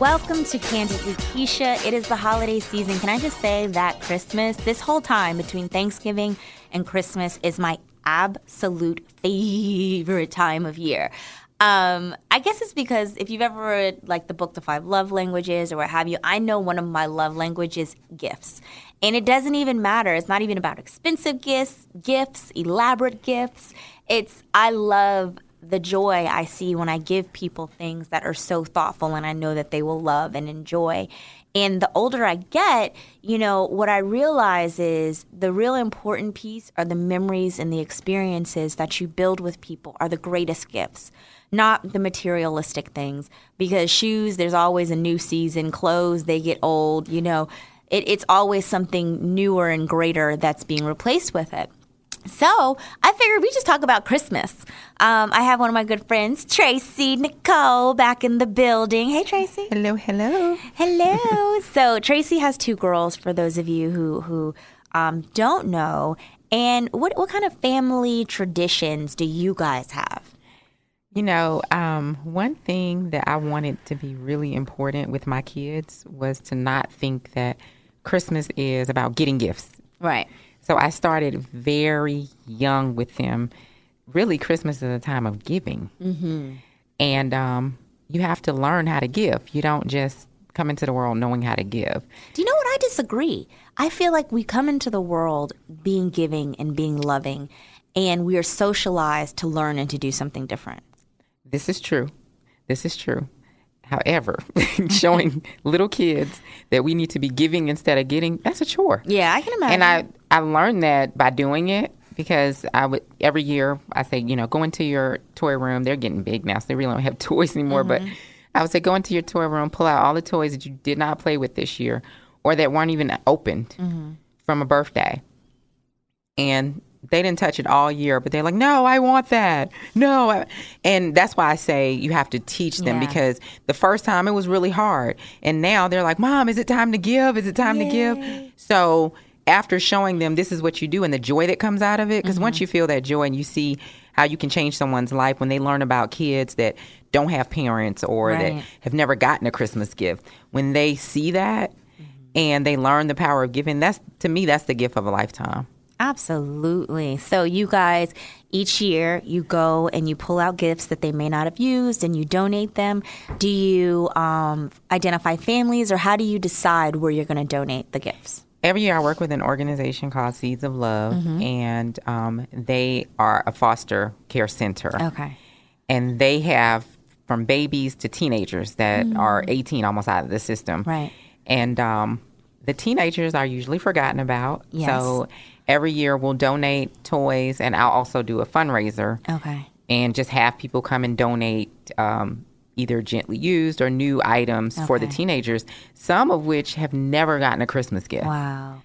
Welcome to Candidly Keshia. It is the holiday season. Can I just say that Christmas, this whole time between Thanksgiving and Christmas, is my absolute favorite time of year. Um, I guess it's because if you've ever read like the book The Five Love Languages or what have you, I know one of my love languages gifts. And it doesn't even matter. It's not even about expensive gifts, gifts, elaborate gifts. It's I love the joy I see when I give people things that are so thoughtful and I know that they will love and enjoy. And the older I get, you know, what I realize is the real important piece are the memories and the experiences that you build with people are the greatest gifts, not the materialistic things. Because shoes, there's always a new season, clothes, they get old, you know. It, it's always something newer and greater that's being replaced with it. So I figured we just talk about Christmas. Um, I have one of my good friends, Tracy Nicole, back in the building. Hey, Tracy. Hello, hello. Hello. so Tracy has two girls. For those of you who who um, don't know, and what what kind of family traditions do you guys have? You know, um, one thing that I wanted to be really important with my kids was to not think that Christmas is about getting gifts. Right. So I started very young with them. Really, Christmas is a time of giving. Mm-hmm. And um, you have to learn how to give. You don't just come into the world knowing how to give. Do you know what? I disagree. I feel like we come into the world being giving and being loving, and we are socialized to learn and to do something different. This is true. This is true. However, showing little kids that we need to be giving instead of getting, that's a chore. Yeah, I can imagine. And I, I learned that by doing it because I would every year I say, you know, go into your toy room. They're getting big now, so they really don't have toys anymore. Mm-hmm. But I would say, go into your toy room, pull out all the toys that you did not play with this year or that weren't even opened mm-hmm. from a birthday. And they didn't touch it all year, but they're like, no, I want that. No. And that's why I say you have to teach them yeah. because the first time it was really hard. And now they're like, mom, is it time to give? Is it time Yay. to give? So after showing them this is what you do and the joy that comes out of it, because mm-hmm. once you feel that joy and you see how you can change someone's life when they learn about kids that don't have parents or right. that have never gotten a Christmas gift, when they see that mm-hmm. and they learn the power of giving, that's to me, that's the gift of a lifetime. Absolutely. So, you guys, each year you go and you pull out gifts that they may not have used and you donate them. Do you um, identify families or how do you decide where you're going to donate the gifts? Every year I work with an organization called Seeds of Love, mm-hmm. and um, they are a foster care center. Okay. And they have from babies to teenagers that mm. are 18 almost out of the system. Right. And um, the teenagers are usually forgotten about. Yes. So every year we'll donate toys, and I'll also do a fundraiser. Okay. And just have people come and donate um, either gently used or new items okay. for the teenagers, some of which have never gotten a Christmas gift. Wow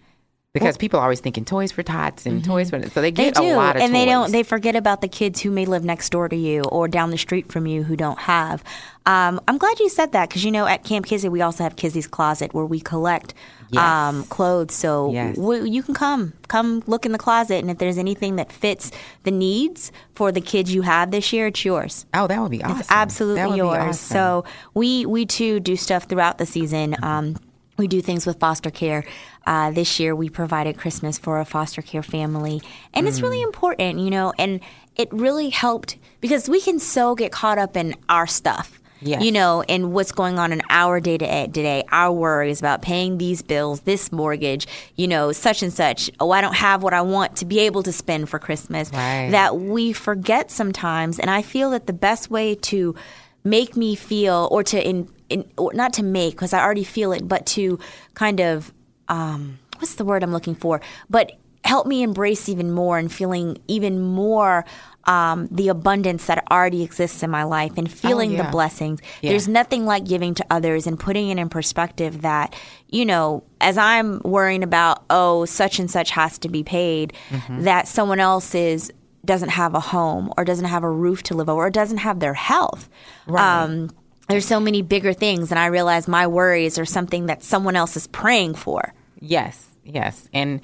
because well, people are always thinking toys for tots and mm-hmm. toys for so they get they a lot of and toys. they don't they forget about the kids who may live next door to you or down the street from you who don't have um, i'm glad you said that because you know at Kamp Kizzy we also have kizzy's closet where we collect yes. um, clothes so yes. we, you can come come look in the closet and if there's anything that fits the needs for the kids you have this year it's yours oh that would be awesome it's absolutely yours awesome. so we we too do stuff throughout the season um, we do things with foster care. Uh, this year, we provided Christmas for a foster care family, and mm. it's really mm. important, you know. And it really helped because we can so get caught up in our stuff Yes. You know, and what's going on in our day to day, our worries about paying these bills, this mortgage, you know, such and such. Oh, I don't have what I want to be able to spend for Christmas. Right. That we forget sometimes. And I feel that the best way to make me feel or to in, in or not to make because I already feel it, but to kind of um, what's the word I'm looking for? But help me embrace even more and feeling even more um, the abundance that already exists in my life and feeling yeah. the blessings. Yeah. There's nothing like giving to others and putting it in perspective that, you know, as I'm worrying about, oh, such and such has to be paid, that someone else is doesn't have a home or doesn't have a roof to live over or doesn't have their health. Um, there's so many bigger things, and I realize my worries are something that someone else is praying for. Yes, yes, and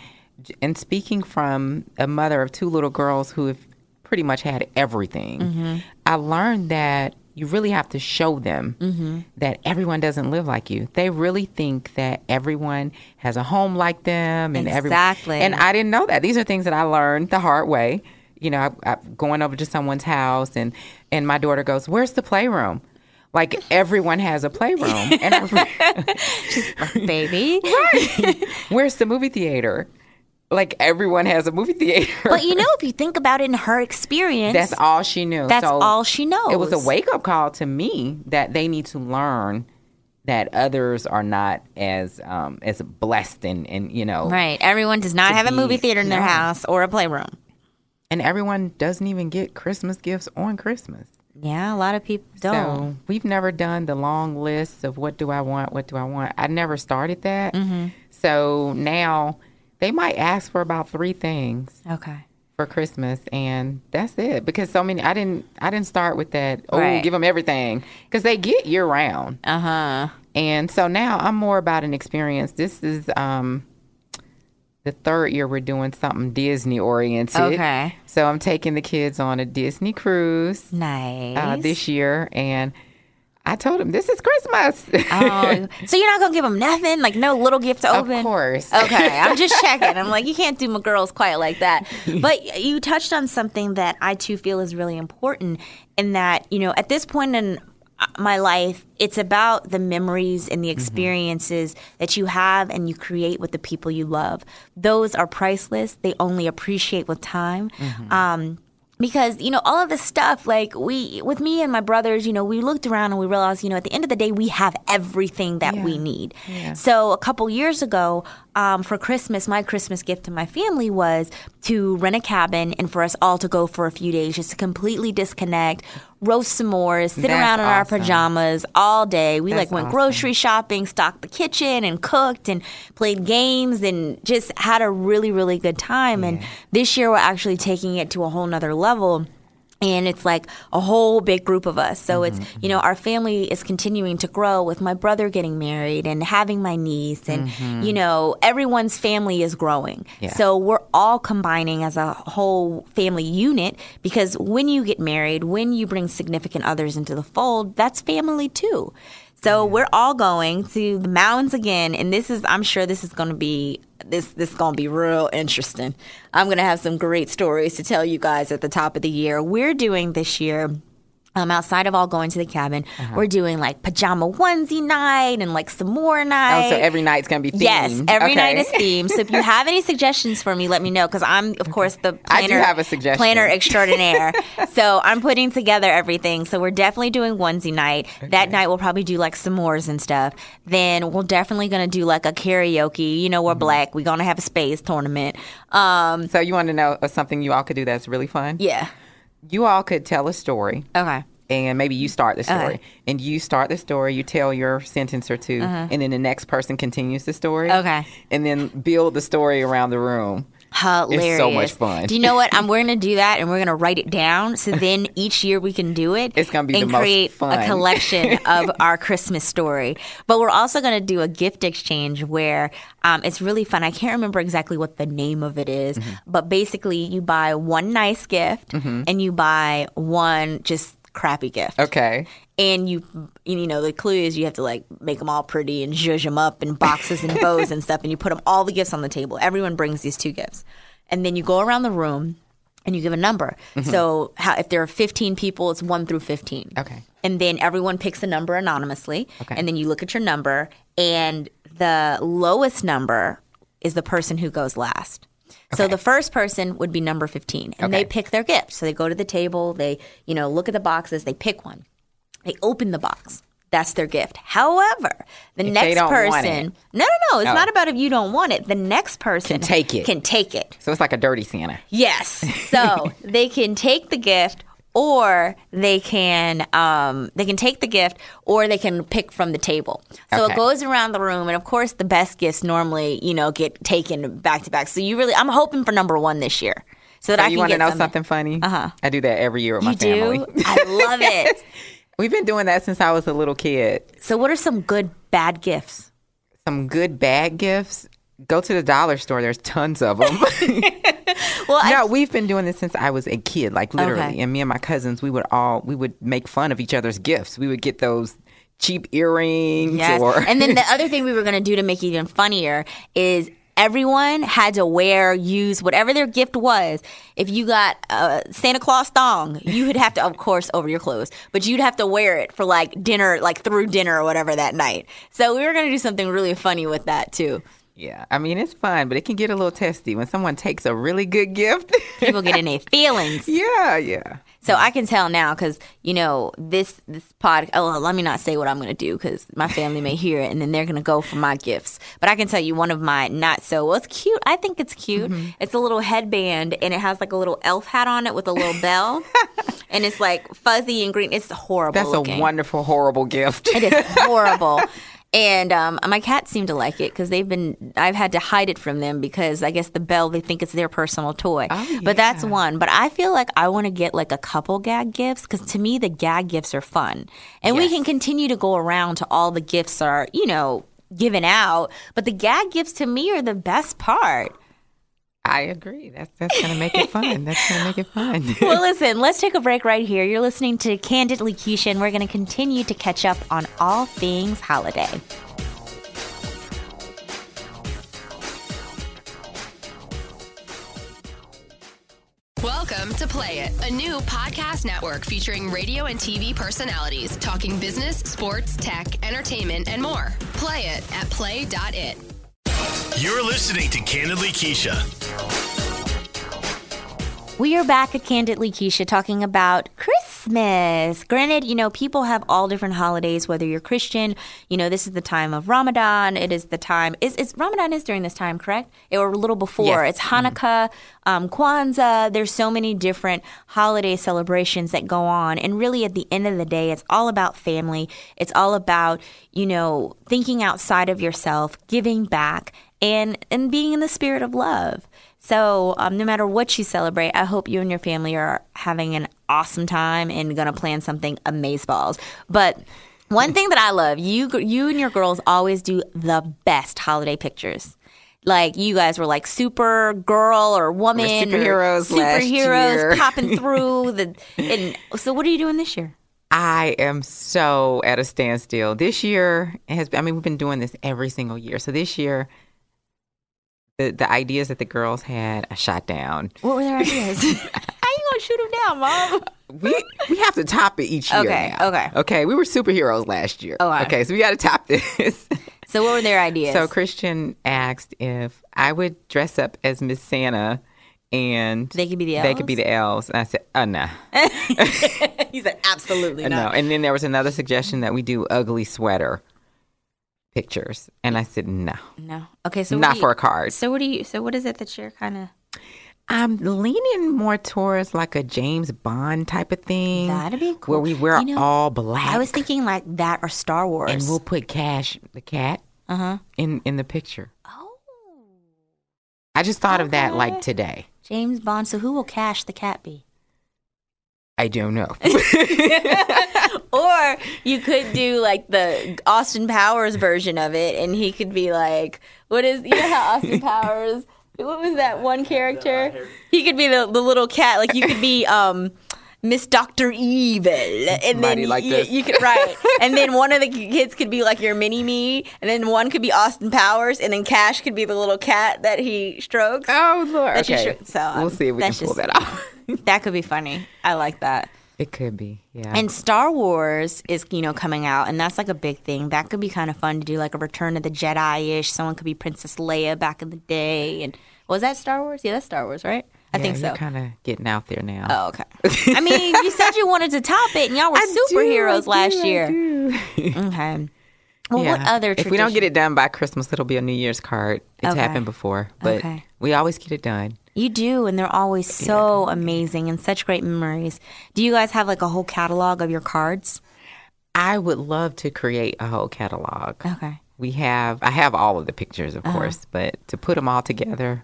and speaking from a mother of two little girls who have pretty much had everything, Mm-hmm. I learned that you really have to show them Mm-hmm. that everyone doesn't live like you. They really think that everyone has a home like them, and Exactly. and I didn't know that. These are things that I learned the hard way. You know, I, I, going over to someone's house, and and my daughter goes, "Where's the playroom?" Like everyone has a playroom, and I, Baby. Where's the movie theater? Like everyone has a movie theater. But you know, if you think about it in her experience, That's all she knew. That's So all she knows. It was a wake up call to me that they need to learn that others are not as um, as blessed and, and you know Right. Everyone does not have a movie theater in their no. house or a playroom. and everyone doesn't even get Christmas gifts on Christmas. Yeah, a lot of people don't. So we've never done the long list of what do I want, what do I want. I never started that. Mm-hmm. So now they might ask for about three things. okay. for Christmas, and that's it. Because so many, I didn't, I didn't start with that. Oh, Right. give them everything because they get year round. Uh huh. And so now I'm more about an experience. This is um, the third year we're doing something Disney oriented. Okay. So I'm taking the kids on a Disney cruise Nice. uh, this year, and I told him this is Christmas. Oh, so you're not gonna give him nothing, like no little gift to open. of course. Okay, I'm just checking. I'm like, you can't do my girls quite like that. But you touched on something that I too feel is really important, in that you know, at this point in uh, my life, it's about the memories and the experiences that you have and you create with the people you love. Those are priceless. They only appreciate with time. Um, because you know all of this stuff like we with me and my brothers you know we looked around and we realized you know at the end of the day we have everything that we need. So a couple years ago um, for christmas my christmas gift to my family was to rent a cabin and for us all to go for a few days just to completely disconnect roast s'mores sit That's around in our pajamas all day. We That's like went awesome. grocery shopping stocked the kitchen and cooked and played games and just had a really really good time. And this year we're actually taking it to a whole nother level and it's like a whole big group of us. So it's mm-hmm, you know mm-hmm. our family is continuing to grow with my brother getting married and having my niece and mm-hmm. you know everyone's family is growing. Yeah. so we're all combining as a whole family unit because when you get married when you bring significant others into the fold that's family too so we're all going to the mountains again, and this is I'm sure this is going to be this this is going to be real interesting. I'm going to have some great stories to tell you guys at the top of the year. We're doing this year um, outside of all going to the cabin, Uh-huh. we're doing like pajama onesie night and like some more night. Oh, so every night's gonna be themed. Yes, every Okay. night is themed. So if you have any suggestions for me, let me know because I'm, of course, the planner. I do planner. have a suggestion. Planner extraordinaire. so I'm putting together everything. So we're definitely doing onesie night. That night we'll probably do like s'mores and stuff. Then we're definitely gonna do like a karaoke. You know, we're Mm-hmm. black. We're gonna have a spades tournament. Um, So you want to know uh, something you all could do that's really fun? yeah. You all could tell a story. Okay. and maybe you start the story Okay. and you start the story you tell your sentence or 2 and then the next person continues the story Uh-huh. Okay. and then build the story around the room Hilarious. It's so much fun. Do you know what? I'm we're gonna do that and we're gonna write it down so then each year we can do it. It's gonna be the and most create fun. a collection of our Christmas story. But we're also gonna do a gift exchange where um, it's really fun. I can't remember exactly what the name of it is, Mm-hmm. but basically you buy one nice gift and you buy one just crappy gift okay and you you know the clue is you have to like make them all pretty and zhuzh them up in boxes and bows and stuff and you put them all the gifts on the table everyone brings these two gifts and then you go around the room and you give a number. Mm-hmm. So how, if there are 15 people, it's 1 through 15. Okay. And then everyone picks a number anonymously. Okay. And then you look at your number, and the lowest number is the person who goes last. Okay. So the first person would be number 15, and they pick their gift. So they go to the table, they, you know, look at the boxes, they pick one. They open the box. That's their gift. However, the they next person, no, no, no, it's Oh. not about if you don't want it. The next person Can take it. Can take it. So it's like a dirty Santa. Yes. So they can take the gift or they can um, they can take the gift or they can pick from the table. So Okay. it goes around the room and of course the best gifts normally, you know, get taken back to back. So you really I'm hoping for number 1 this year. So that So I you can want to get know something funny? Uh-huh. I do that every year with my You family. do? I love it. We've been doing that since I was a little kid. So what are some good bad gifts? Some good bad gifts. Go to the dollar store. There's tons of them. Well, I no, we've been doing this since I was a kid, like literally. Okay. And me and my cousins, we would all we would make fun of each other's gifts. We would get those cheap earrings Yes. or and then the other thing we were going to do to make it even funnier is everyone had to wear, use whatever their gift was. If you got a Santa Claus thong, you would have to, of course, over your clothes, but you'd have to wear it for like dinner, like through dinner or whatever that night. So we were going to do something really funny with that too. Yeah, I mean it's fun, but it can get a little testy when someone takes a really good gift. People get in their feelings. yeah, yeah. So I can tell now because you know this this pod. Oh, let me not say what I'm going to do because my family may hear it and then they're going to go for my gifts. But I can tell you one of my not so. Well, it's cute. I think it's cute. Mm-hmm. It's a little headband and it has like a little elf hat on it with a little bell, and it's like fuzzy and green. It's horrible. That's looking. a wonderful, horrible gift. It is horrible. And um, my cats seem to like it because they've been. I've had to hide it from them because I guess the bell they think it's their personal toy. Oh, yeah. But that's one. But I feel like I want to get like a couple gag gifts because to me the gag gifts are fun, and we can continue to go around to all the gifts are you know given out. But the gag gifts to me are the best part. I agree. That's that's gonna make it fun. That's gonna make it fun. well, listen, let's take a break right here. You're listening to Candidly Keshia, and we're going to continue to catch up on all things holiday. Welcome to Play It, a new podcast network featuring radio and TV personalities talking business, sports, tech, entertainment, and more. Play it at play.it. You're listening to Candidly Keshia. We are back at Candidly Keshia talking about Christmas. Granted, you know, people have all different holidays, whether you're Christian, you know, this is the time of Ramadan. It is the time, is, is Ramadan is during this time, correct? Or a little before. Yes. It's Hanukkah, um, Kwanzaa. There's so many different holiday celebrations that go on. And really, at the end of the day, it's all about family. It's all about, you know, thinking outside of yourself, giving back, and, and being in the spirit of love. So, um, no matter what you celebrate, I hope you and your family are having an awesome time and gonna plan something amazeballs. But one thing that I love, you you and your girls always do the best holiday pictures. Like you guys were like super girl or woman, or superheroes last superheroes popping through the. And so, what are you doing this year? I am so at a standstill. This year has I mean we've been doing this every single year. So this year the the ideas that the girls had I shot down. What were their ideas? How you gonna shoot them down, mom? We we have to top it each year. Okay, now. okay. Okay. We were superheroes last year. Oh. Okay, so we gotta top this. So, what were their ideas? So Christian asked if I would dress up as Miss Santa and They could be the They could be the elves. And I said, oh no. he said, absolutely Uh, No. And then there was another suggestion that we do ugly sweater pictures. And I said, no. No. Okay, so Not you- for a card. So what do you? So what is it that you're kind of? I'm leaning more towards like a James Bond type of thing. That'd be cool. Where we wear You know, all black. I was thinking like that or Star Wars. and we'll put Cash, the cat, uh-huh. in, in the picture. Oh, I just thought of that like today. James Bond. So who will Cash the cat be? I don't know. Or you could do like the Austin Powers version of it, and he could be like, what is you know how Austin Powers? What was that one character? He could be the, the little cat. Like you could be um Miss Doctor Evil, and Somebody then like you, you could right, and then one of the kids could be like your mini me, and then one could be Austin Powers, and then Cash could be the little cat that he strokes. Oh Lord. That you Okay. should- so, um, we'll see if we can that's pull just- that off. that could be funny. I like that. It could be. Yeah. And Star Wars is, you know, coming out, and that's like a big thing. That could be kind of fun to do, like a Return of the Jedi ish. Someone could be Princess Leia back in the day, and was that Star Wars? Yeah, that's Star Wars, right? I think so. Kind of getting out there now. Oh, okay. I mean, you said you wanted to top it, and y'all were I do, superheroes I last do, I year. do. Okay. Well, Yeah. what other? If we don't get it done by Christmas, it'll be a New Year's card. It's Okay. happened before, but Okay. we always get it done. You do, and they're always so amazing and such great memories. Do you guys have like a whole catalog of your cards? I would love to create a whole catalog. Okay. We have, I have all of the pictures, Uh-huh. of course, but to put them all together,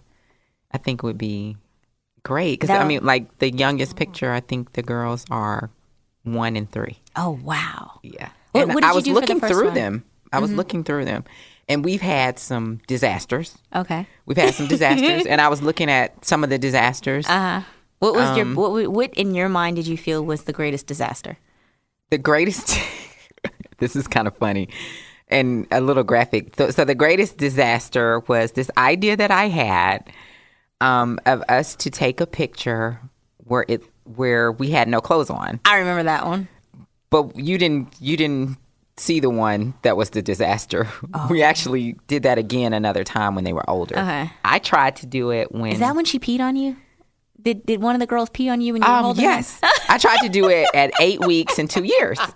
I think would be great. Because I mean, like the youngest picture, I think the girls are one and three. Oh wow. Yeah. What- and what did I you was do for the looking through one? Mm-hmm. them. I was looking through them, and we've had some disasters. Okay. We've had some disasters, and I was looking at some of the disasters. Uh, what was Um, your what, what in your mind did you feel was the greatest disaster? the greatest this is kind of funny and a little graphic so, so the greatest disaster was this idea that i had um, of us to take a picture where it where we had no clothes on I remember that one. but you didn't you didn't see the one that was the disaster we actually did that again another time when they were older Okay. i tried to do it when Is that when she peed on you? Did did one of the girls pee on you when you were um, holding her? yes i tried to do it at eight weeks and two years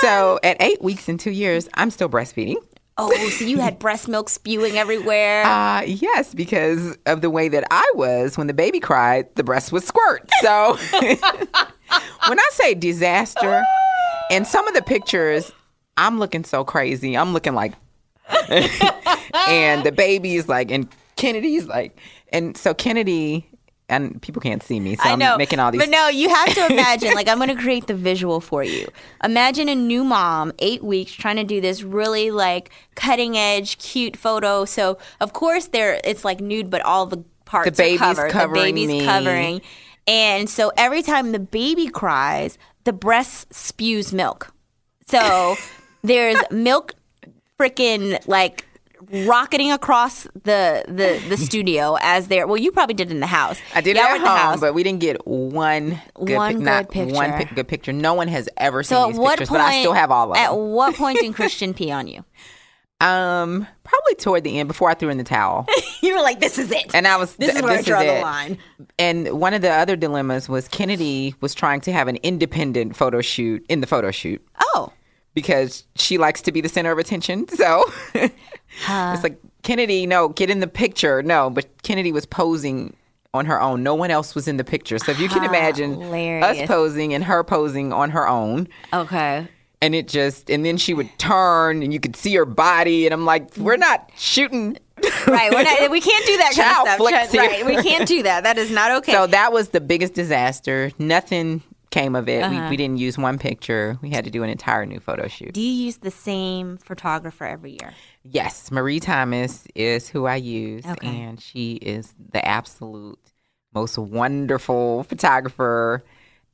So at eight weeks and two years, I'm still breastfeeding. Oh, so you had breast milk spewing everywhere. Uh, yes, because of the way that I was when the baby cried, the breast would squirt. So when I say disaster, and some of the pictures, I'm looking so crazy. I'm looking like, and the baby's like, and Kennedy's like, and so Kennedy, and people can't see me, so I I'm making all these. But no, you have to imagine. like, I'm going to create the visual for you. Imagine a new mom, eight weeks, trying to do this really like cutting edge, cute photo. So of course, there it's like nude, but all the parts The baby's are covered. covering the baby's me. covering, and so every time the baby cries, the breast spews milk. So there's milk, freaking like rocketing across the the the studio as they're well you probably did in the house I did Y'all at in the home, house. but we didn't get one good, One pic- good picture. One good picture. No one has ever So seen these pictures, point? but I still have all of them At what point did Christian pee on you? Um, probably toward the end, before I threw in the towel, You were like, "This is it." and I was. this is where I draw the it. line. And one of the other dilemmas was Kennedy was trying to have an independent photo shoot in the photo shoot Oh, because she likes to be the center of attention. So it's like Kennedy, no, get in the picture. No, but Kennedy was posing on her own. No one else was in the picture. So if you can imagine us posing and her posing on her own. okay. And it just and then she would turn and you could see her body and i'm like we're not shooting Right, we're not, we can't do that Child kind of stuff. Right, we can't do that. That is not okay. so that was the biggest disaster nothing came of it Uh-huh. we, we didn't use one picture we had to do an entire new photo shoot do you use the same photographer every year? yes marie thomas is who i use Okay. and she is the absolute most wonderful photographer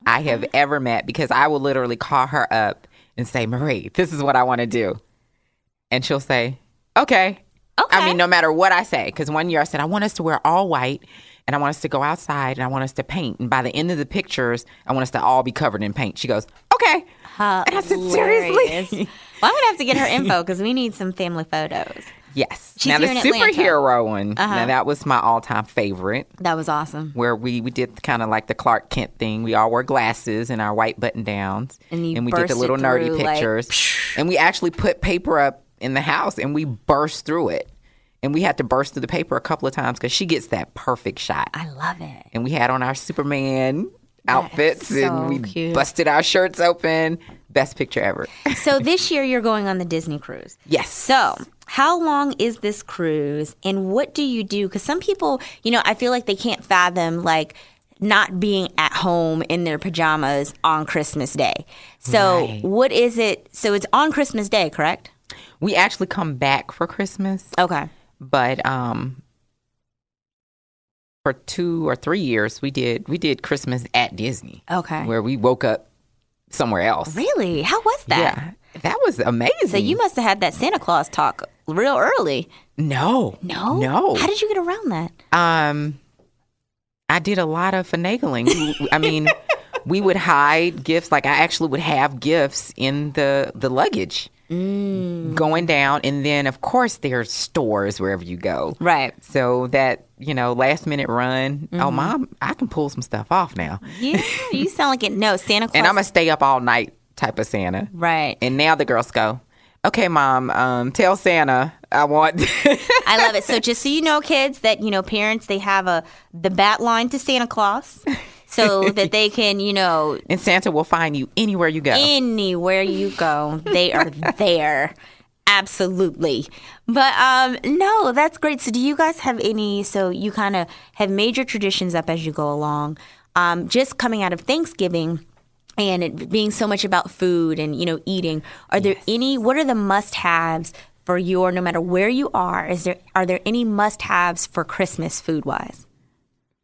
i have ever met because i will literally call her up and say marie this is what i want to do and she'll say okay Okay. I mean, no matter what I say, because one year I said I want us to wear all white, and I want us to go outside, and I want us to paint. And by the end of the pictures, I want us to all be covered in paint. She goes, "Okay." And I said, "Seriously?" Well, I'm gonna have to get her info because we need some family photos. Yes. She's now the here in Atlanta. Uh-huh. superhero one. Now that was my all-time favorite, That was awesome. where we we did kind of like the Clark Kent thing. We all wore glasses and our white button downs, And you we did the little it nerdy through, like, pictures, and we actually put paper up in the house, and we burst through it. And we had to burst through the paper a couple of times because she gets that perfect shot. I love it. and we had on our Superman outfits so and we cute. busted our shirts open. Best picture ever. So this year you're going on the Disney cruise. yes. So, how long is this cruise and what do you do? Because some people, you know, I feel like they can't fathom like not being at home in their pajamas on Christmas Day. So, Right. what is it? So, it's on Christmas Day, correct? we actually come back for Christmas, Okay. but um for two or three years, we did we did Christmas at Disney. Okay. where we woke up somewhere else. Really? How was that? Yeah, that was amazing. So you must have had that Santa Claus talk real early. no, No? no. How did you get around that? Um, I did a lot of finagling. I mean, we would hide gifts. Like I actually would have gifts in the the luggage Mm. going down, and then of course there's stores wherever you go. Right. So that you know, last minute run. Mm-hmm. Oh, mom, I can pull some stuff off now, Yeah, you sound like it. No, Santa Claus. and I'm gonna stay up all night type of Santa. right. And now the girls go. Okay, mom. Um, tell Santa I want. I love it. So just so you know, kids, that you know, parents they have a the bat line to Santa Claus, so that they can you know and Santa will find you anywhere you go. anywhere you go, they are there. Absolutely. But um no, that's great. So do you guys have any so you kind of have major traditions up as you go along. Um just coming out of Thanksgiving and it being so much about food and you know eating, are there any what are the must-haves for your no matter where you are? Is there are there any must-haves for Christmas food-wise?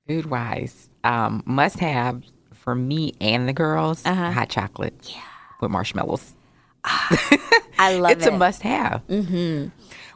Food wise, um, must have for me and the girls Uh-huh. hot chocolate. Yeah. With marshmallows. I love it's it. It's a must have. Mm-hmm.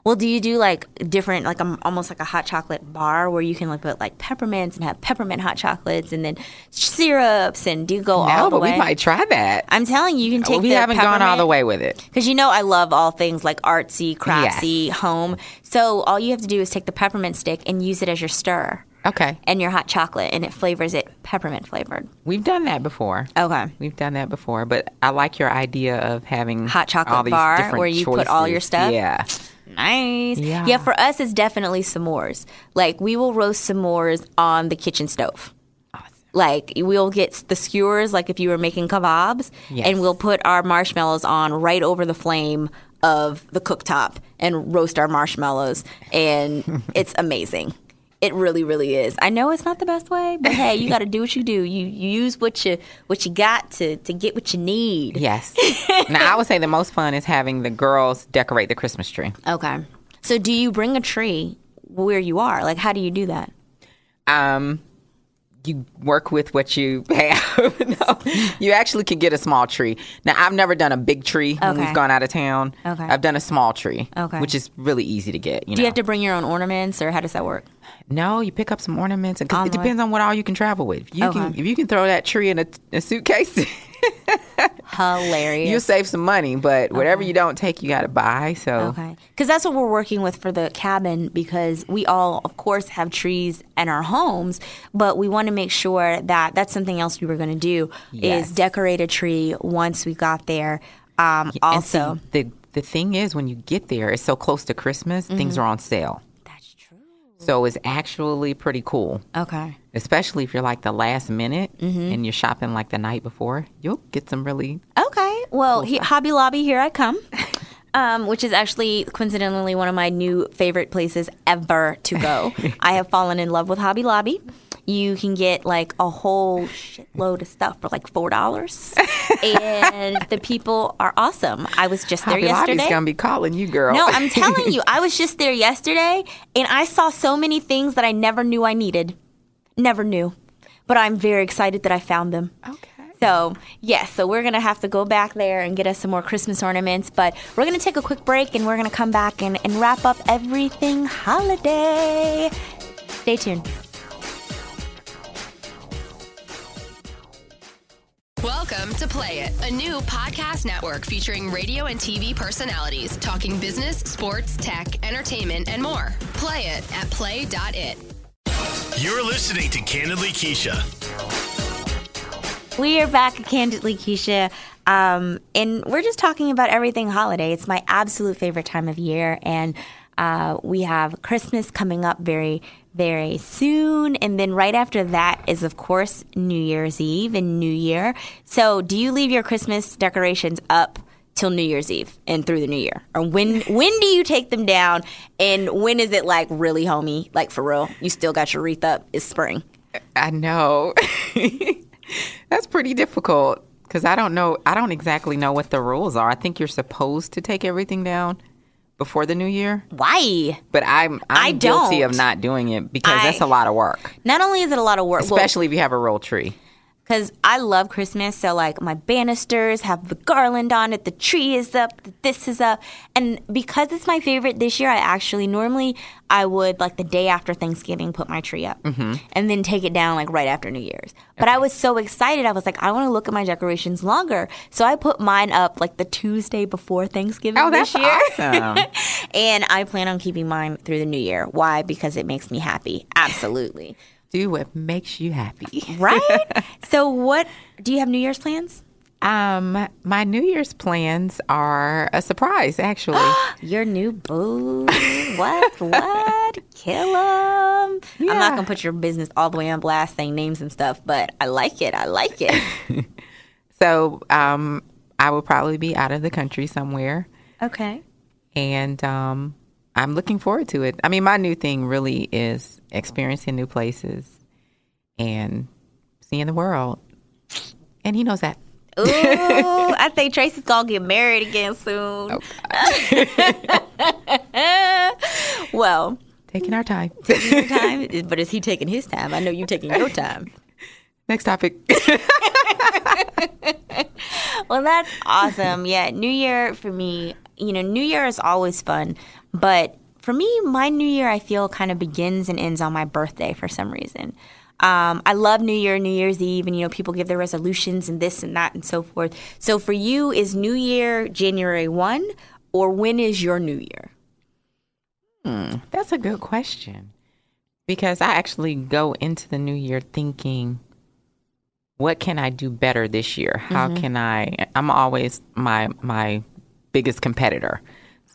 Well, do you do like different, like um, almost like a hot chocolate bar where you can like put like peppermints and have peppermint hot chocolates and then syrups and do you go all the way? No, but we might try that. I'm telling you, you can take. we haven't gone all the way with it. because you know I love all things like artsy, craftsy, home. So all you have to do is take the peppermint stick and use it as your stir Okay. and your hot chocolate, and it flavors it peppermint flavored. We've done that before. Okay. We've done that before, but I like your idea of having Hot chocolate bar where you put all your stuff? Yeah. Nice. Yeah. Yeah, for us, it's definitely s'mores. Like, we will roast s'mores on the kitchen stove. Like, we'll get the skewers, like if you were making kebabs, Yes. and we'll put our marshmallows on right over the flame of the cooktop and roast our marshmallows. And it's amazing. It really, really is. I know it's not the best way, but hey, you got to do what you do. You, you use what you what you got to to get what you need. Yes. now, I would say the most fun is having the girls decorate the Christmas tree. Okay. So, do you bring a tree where you are? Like, how do you do that? um, you work with what you have. no, you actually can get a small tree. Now, I've never done a big tree when we've gone out of town. Okay. I've done a small tree, Okay. which is really easy to get. You Do know, you have to bring your own ornaments, or how does that work? No, you pick up some ornaments, and it depends on what all you can travel with. You can if you can throw that tree in a, a suitcase, Hilarious. you'll save some money. But whatever you don't take, you got to buy. So Okay. Because that's what we're working with for the cabin because we all, of course, have trees in our homes, but we want to make sure that that's something else we were going to do Yes. is decorate a tree once we got there. Um, And see, also, the the thing is, when you get there, it's so close to Christmas, things are on sale. So it's actually pretty cool. Okay. especially if you're like the last minute and you're shopping like the night before, you'll get some really. Okay. Well, he, Hobby Lobby, here I come. Um, which is actually coincidentally one of my new favorite places ever to go. I have fallen in love with Hobby Lobby. You can get like a whole shitload of stuff for like four dollars, and the people are awesome. I was just there Hobby Lobby's yesterday. gonna be calling you, girl. No, I'm telling you, I was just there yesterday and I saw so many things that I never knew I needed. Never knew. But I'm very excited that I found them. Okay. So, yes, so we're going to have to go back there and get us some more Christmas ornaments. But we're going to take a quick break and we're going to come back and, and wrap up everything holiday. Stay tuned. Welcome to Play It, a new podcast network featuring radio and TV personalities talking business, sports, tech, entertainment, and more. Play it at play.it. You're listening to Candidly Keshia. We are back at Candidly Keshia, um, and we're just talking about everything holiday. It's my absolute favorite time of year, and uh, we have Christmas coming up very, very soon, and then right after that is, of course, New Year's Eve and New Year. So, do you leave your Christmas decorations up? Till New Year's Eve and through the New Year, or when when do you take them down, and when is it like really homey, like for real? You still got your wreath up? It's spring. I know. That's pretty difficult because I don't know. I don't exactly know what the rules are. I think you're supposed to take everything down, before the new year, Why? but I'm I'm I guilty don't. of not doing it because I- that's a lot of work, Not only is it a lot of work, well, especially if you have a roll tree. Because I love Christmas. So like my banisters have the garland on it, the tree is up, this is up, and because it's my favorite this year, I actually normally I would like the day after Thanksgiving put my tree up, Mm-hmm. and then take it down like right after New Year's. But I was so excited, I was like, I want to look at my decorations longer, so I put mine up like the Tuesday before Thanksgiving Oh, this year. awesome. and I plan on keeping mine through the new year. Why? Because it makes me happy. Absolutely. Do what makes you happy. right? so what do you have New Year's plans? Um, my New Year's plans are a surprise, actually. Your new boo. what? What? Kill him. I'm not going to put your business all the way on blast saying names and stuff, but I like it. I like it. so, um, I will probably be out of the country somewhere, okay. and um, I'm looking forward to it. I mean, my new thing really is experiencing new places and seeing the world, and he knows that. Ooh, I think Tracy's to get married again soon. Oh, well, Taking our time. Taking your time, but is he taking his time? I know you're taking your time. Next topic. Well, that's awesome. Yeah, New Year for me, you know, New Year is always fun, but for me, my New Year I feel kind of begins and ends on my birthday for some reason. Um, I love New Year, New Year's Eve, and you know, people give their resolutions and this and that and so forth. So for you, is New Year January one, or when is your New Year? That's a good question. Because I actually go into the new year thinking, what can I do better this year? How can I I'm always my my biggest competitor.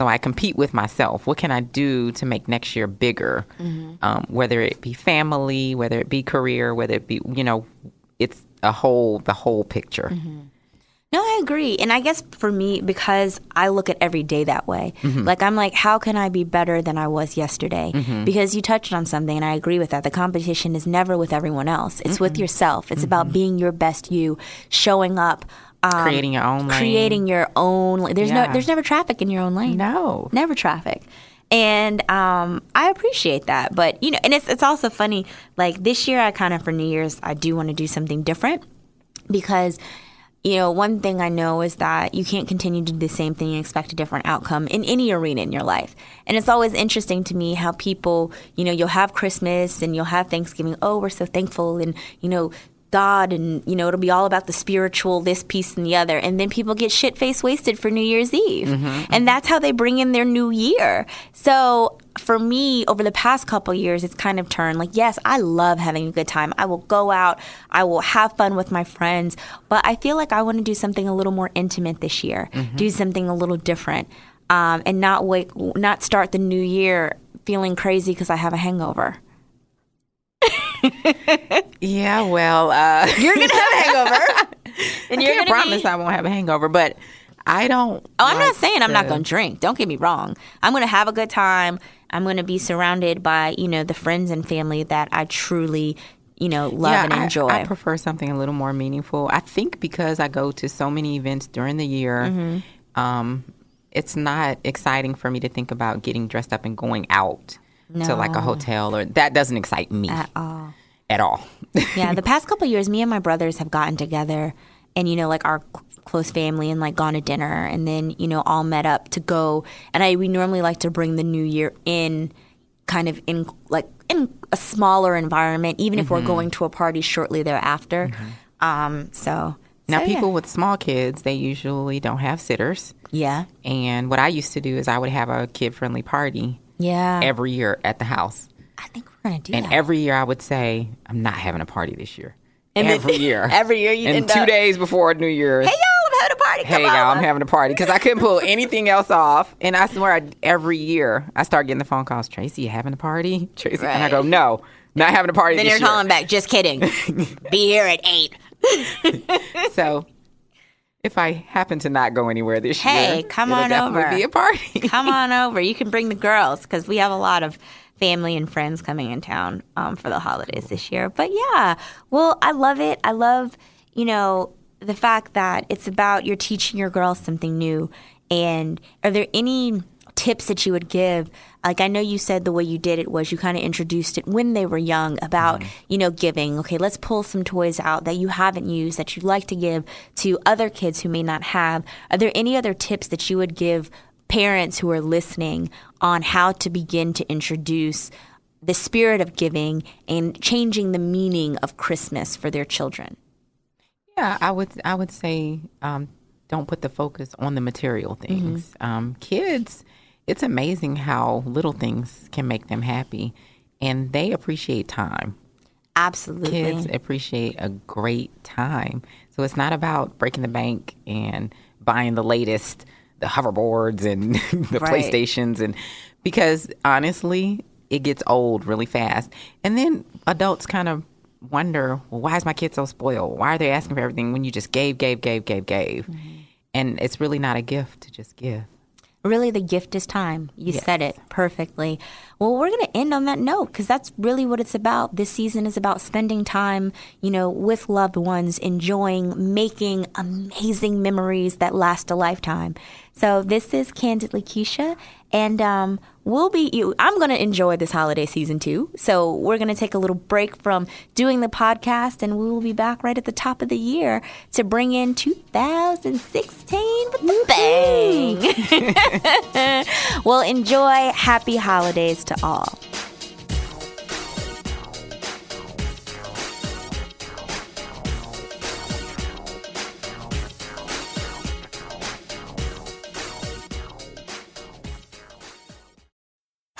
So I compete with myself. What can I do to make next year bigger? Mm-hmm. Um, whether it be family, whether it be career, whether it be you know, it's a whole the whole picture. Mm-hmm. No, I agree. And I guess for me, because I look at every day that way, mm-hmm. like I'm like, how can I be better than I was yesterday? Because you touched on something, and I agree with that. The competition is never with everyone else, it's with yourself. It's about being your best you, showing up. Um, Creating your own lane. creating your own. There's no, there's never traffic in your own lane. No. never traffic. And um, I appreciate that, but you know, and it's it's also funny. Like this year, I kind of for New Year's, I do want to do something different because you know one thing i know is that you can't continue to do the same thing and expect a different outcome in any arena in your life and it's always interesting to me how people you know you'll have christmas and you'll have thanksgiving oh we're so thankful and you know God and you know it'll be all about the spiritual this piece and the other. And then people get shit face wasted for New Year's Eve. Mm-hmm, mm-hmm. And that's how they bring in their new year. So for me over the past couple years it's kind of turned like yes I love having a good time. I will go out. I will have fun with my friends. But I feel like I want to do something a little more intimate this year mm-hmm. do something a little different um, and not wait not start the new year feeling crazy because I have a hangover Yeah, well, uh you're gonna have a hangover and I you're can't gonna promise be- I won't have a hangover, but I don't. Oh, I'm not saying I'm not to drink. Don't get me wrong. I'm to have a good time. I'm to be surrounded by, you know, the friends and family that I truly, you know, love Yeah, and enjoy. I, prefer something a little more meaningful. I think because I go to so many events during the year, Mm-hmm. um, it's not exciting for me to think about getting dressed up and going out to like a hotel or that doesn't excite me at all. At all. yeah, the past couple years, me and my brothers have gotten together, and you know, like our close family, and like gone to dinner, and then you know, all met up to go. And I we normally like to bring the new year in, kind of in like in a smaller environment, even if Mm-hmm. we're going to a party shortly thereafter. Um, so now, so, yeah. people with small kids, they usually don't have sitters. yeah, And what I used to do is I would have a kid friendly party yeah, every year at the house. We're gonna do And that. every year I would say, I'm not having a party this year. And then- every year. every year you And two up- days before New Year's. Hey y'all, I'm having a party. Hey Come y'all, I'm having a party because I couldn't pull anything else off. And I swear, I, every year I start getting the phone calls. Tracy, you having a party? Tracy, and I go, no, not having a party. Then you're year. calling back. Just kidding. Be here at eight. So, if I happen to not go anywhere this Hey, year, come it'll on over. Be a party. Come on over. You can bring the girls because we have a lot of family and friends coming in town um, for the holidays this year. But yeah, well, I love it. I love, you know, the fact that it's about you're teaching your girls something new. And are there any tips that you would give like i know you said the way you did it was you kind of introduced it when they were young about you know giving okay let's pull some toys out that you haven't used that you'd like to give to other kids who may not have are there any other tips that you would give parents who are listening on how to begin to introduce the spirit of giving and changing the meaning of christmas for their children Yeah, I would I would say um, don't put the focus on the material things. Um, kids, it's amazing how little things can make them happy, and they appreciate time. absolutely Kids appreciate a great time, so it's not about breaking the bank and buying the latest, the hoverboards and the Right. PlayStations, and because honestly, it gets old really fast, and then adults kind of wonder, well, why is my kid so spoiled? Why are they asking for everything when you just gave, gave, gave, gave, gave? Mm-hmm. And it's really not a gift to just give. Really, the gift is time. You Yes. said it perfectly. Well, we're going to end on that note because that's really what it's about. This season is about spending time, you know, with loved ones, enjoying, making amazing memories that last a lifetime. So this is Candidly Keshia, and um, we'll be. I'm going to enjoy this holiday season too. So we're going to take a little break from doing the podcast, and we will be back right at the top of the year to bring in 2016 with the bang. well, enjoy. Happy holidays to all.